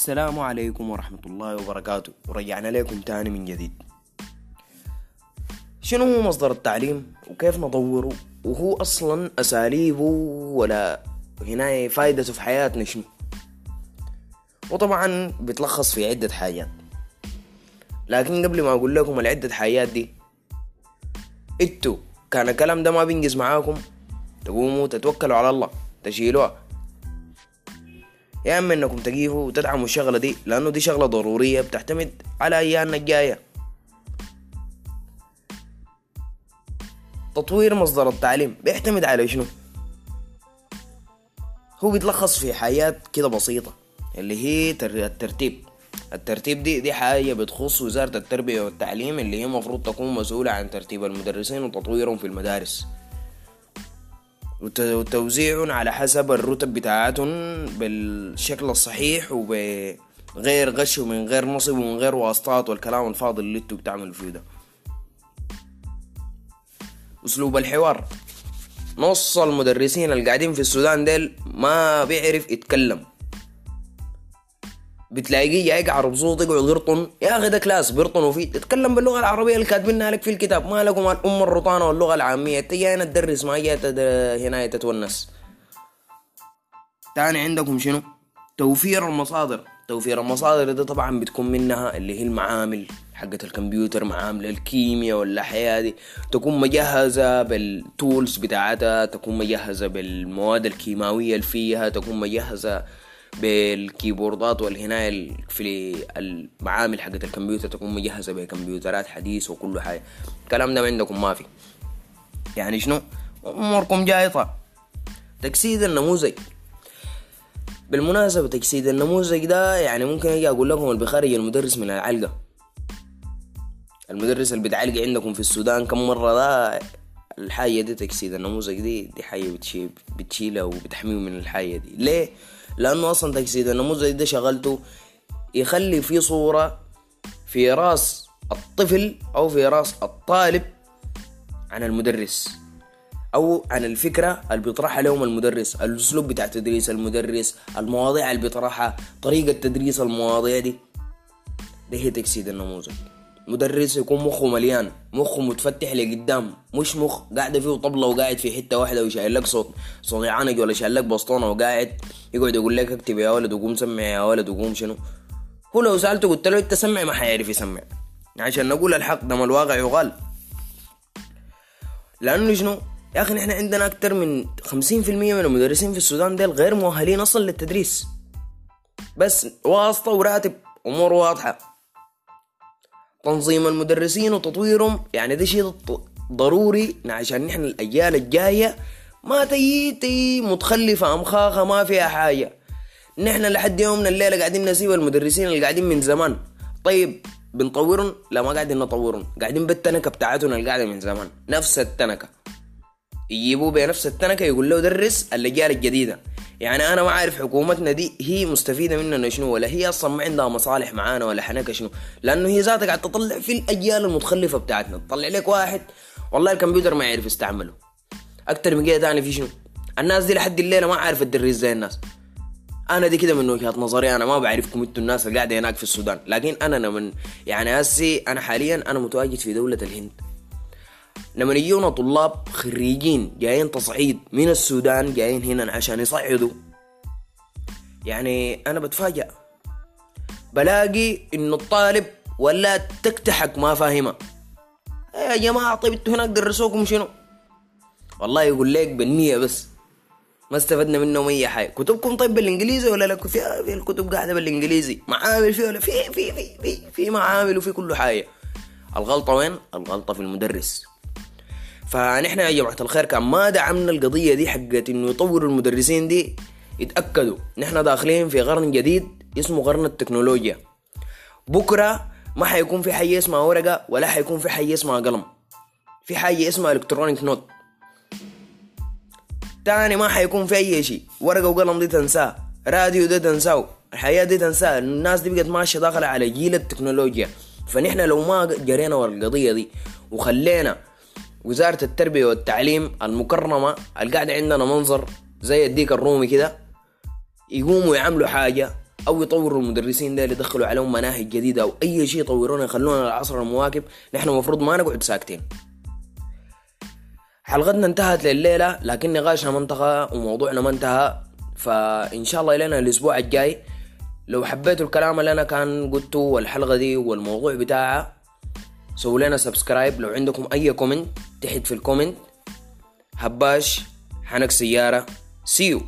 السلام عليكم ورحمة الله وبركاته. ورجعنا لكم تاني من جديد. شنو هو مصدر التعليم وكيف نطوره؟ وهو أصلا أساليبه ولا هنا فايدته في حياتنا شنو؟ وطبعا بتلخص في عدة حاجات. لكن قبل ما أقول لكم العدة حاجات دي أنتوا كان الكلام ده ما بينجز معاكم؟ تقوموا تتوكلوا على الله تشيلوها. يا أما إنكم تجيبوا وتدعموا الشغلة دي لأنه دي شغلة ضرورية بتعتمد على أيامنا الجاية. تطوير مصدر التعليم بيعتمد على شنو؟ هو بيتلخص في حاجات كده بسيطة اللي هي تر- الترتيب. الترتيب دي دي حاجة بتخص وزارة التربية والتعليم اللي هي مفروض تكون مسؤولة عن ترتيب المدرسين وتطويرهم في المدارس. وتوزيعهم على حسب الرتب بتاعتهم بالشكل الصحيح وبغير غش ومن غير نصب ومن غير واسطات والكلام الفاضي اللي أنتوا بتعملوا فيه ده. أسلوب الحوار. نص المدرسين اللي قاعدين في السودان ديل ما بيعرف يتكلم. بتلاقيه جاي يقعر بصوت يقعد يرطن يا أخي ده class بيرطنوا فيه تتكلم باللغة العربية اللي كاتبينها لك في الكتاب. ما لكم ومال الرطانة واللغة العامية. انت جاي هنا تدرس ما جاي هنا تتونس. تاني عندكم شنو؟ توفير المصادر. توفير المصادر ده طبعا بتكون منها اللي هي المعامل حقة الكمبيوتر معامل الكيمياء والأحياء دي. تكون مجهزة بالتولز بتاعتها تكون مجهزة بالمواد الكيماوية اللي فيها تكون مجهزة بالكيبوردات والهنا ال- في المعامل حقة الكمبيوتر تكون مجهزة بكمبيوترات حديث وكل حاجة. الكلام ده عندكم ما في. يعني شنو؟ أموركم جايطة. تجسيد النموذج. بالمناسبة تجسيد النموذج ده يعني ممكن أجي أقول لكم اللي بيخرج المدرس من العلقة. المدرس اللي بتعلق عندكم في السودان كم مرة ده الحاجة دي تجسيد النموذج دي دي حاجة بتشيل بتشيلها وبتحميه من الحاجة دي. ليه؟ لأنه أصلا تجسيد النموذج ده شغلته يخلي في صورة في رأس الطفل أو في رأس الطالب عن المدرس أو عن الفكرة اللي بيطرحها لهم المدرس الأسلوب بتاع تدريس المدرس المواضيع اللي بيطرحها طريقة تدريس المواضيع دي. دي هي تجسيد النموذج. مدرس يكون مخه مليان مخه متفتح لقدام مش مخ قاعدة فيه طبلة وقاعد في حتة واحدة وشايل لك صوت صوت عنق ولا شايل لك بسطونة وقاعد يقعد يقول لك اكتب يا ولد وقوم سمع يا ولد وقوم شنو. هو لو سألته قلت له انت سمع ما حيعرف يسمع. عشان نقول الحق ده ما الواقع يقال. لأنه شنو؟ يا أخي نحن عندنا أكتر من 50% من المدرسين في السودان ديل غير مؤهلين أصلا للتدريس. بس واسطة وراتب أمور واضحة. تنظيم المدرسين وتطويرهم. يعني ده شيء ضروري عشان نحن الأجيال الجاية ما تجي تجي متخلفة أمخاخة ما فيها حاجة. نحن لحد يومنا الليلة قاعدين نسيب المدرسين اللي قاعدين من زمان. طيب بنطورهم؟ لا ما قاعدين نطورهم. قاعدين بالتنكة بتاعتنا اللي قاعدة من زمان. نفس التنكة. يجيبوه بنفس التنكة يقول له درس الأجيال الجديدة. يعني أنا ما عارف حكومتنا دي هي مستفيدة مننا شنو ولا هي أصلا ما عندها مصالح معانا ولا حنكة شنو. لأنه هي ذاتها قاعد تطلع في الأجيال المتخلفة بتاعتنا. تطلع لك واحد والله الكمبيوتر ما يعرف يستعمله. أكتر من كده تاني في شنو؟ الناس دي لحد الليلة ما عارفة تدرس زي الناس. أنا دي كده من وجهه نظري أنا ما بعرفكم أنتوا الناس اللي قاعدة هناك في السودان. لكن أنا من يعني هسي أنا حاليا أنا متواجد في دولة الهند. لما يجونا طلاب خريجين جايين تصعيد من السودان جايين هنا عشان يصعدوا. يعني أنا بتفاجأ. بلاقي إنه الطالب ولا تكتحك ما فاهمة. يا جماعة طيب إنتوا هناك درسوكم شنو؟ والله يقول لك بالنية بس. ما استفدنا منهم أي حاجة. كتبكم طيب بالإنجليزي ولا لا في الكتب قاعدة بالإنجليزي. معامل فيه ولا؟ في في في في, في معامل وفي كل حاجة. الغلطة وين؟ الغلطة في المدرس. فنحن يا جماعة الخير كان ما دعمنا القضية دي حقت إنه يطوروا المدرسين دي يتأكدوا. نحن داخلين في قرن جديد اسمه قرن التكنولوجيا. بكرة ما حيكون في حاجة اسمها ورقة ولا حيكون في حاجة اسمها قلم. في حاجة اسمها electronic note تاني ما حيكون في أي شيء. ورقة وقلم دي تنساه. راديو ده تنساه. الحياة دي تنساه. الناس دي بقت ماشية داخلة على جيل التكنولوجيا. فنحن لو ما جرينا ورا القضية دي وخلينا وزارة التربية والتعليم المكرمة اللي قاعدة عندنا منظر زي الديك الرومي كده يقوموا يعملوا حاجة أو يطوروا المدرسين ديل يدخلوا عليهم مناهج جديدة أو أي شيء يطورونا يخلونا العصر المواكب نحن المفروض ما نقعد ساكتين. حلقتنا انتهت لليلة لكن نقاشنا منطقه وموضوعنا ما انتهى فإن شاء الله إلينا الأسبوع الجاي. لو حبيتوا الكلام اللي أنا كان قلته والحلقة دي والموضوع بتاعها سووا لنا subscribe لو عندكم أي comment تحت في الكومنت هباش. حنك سيارة. سيو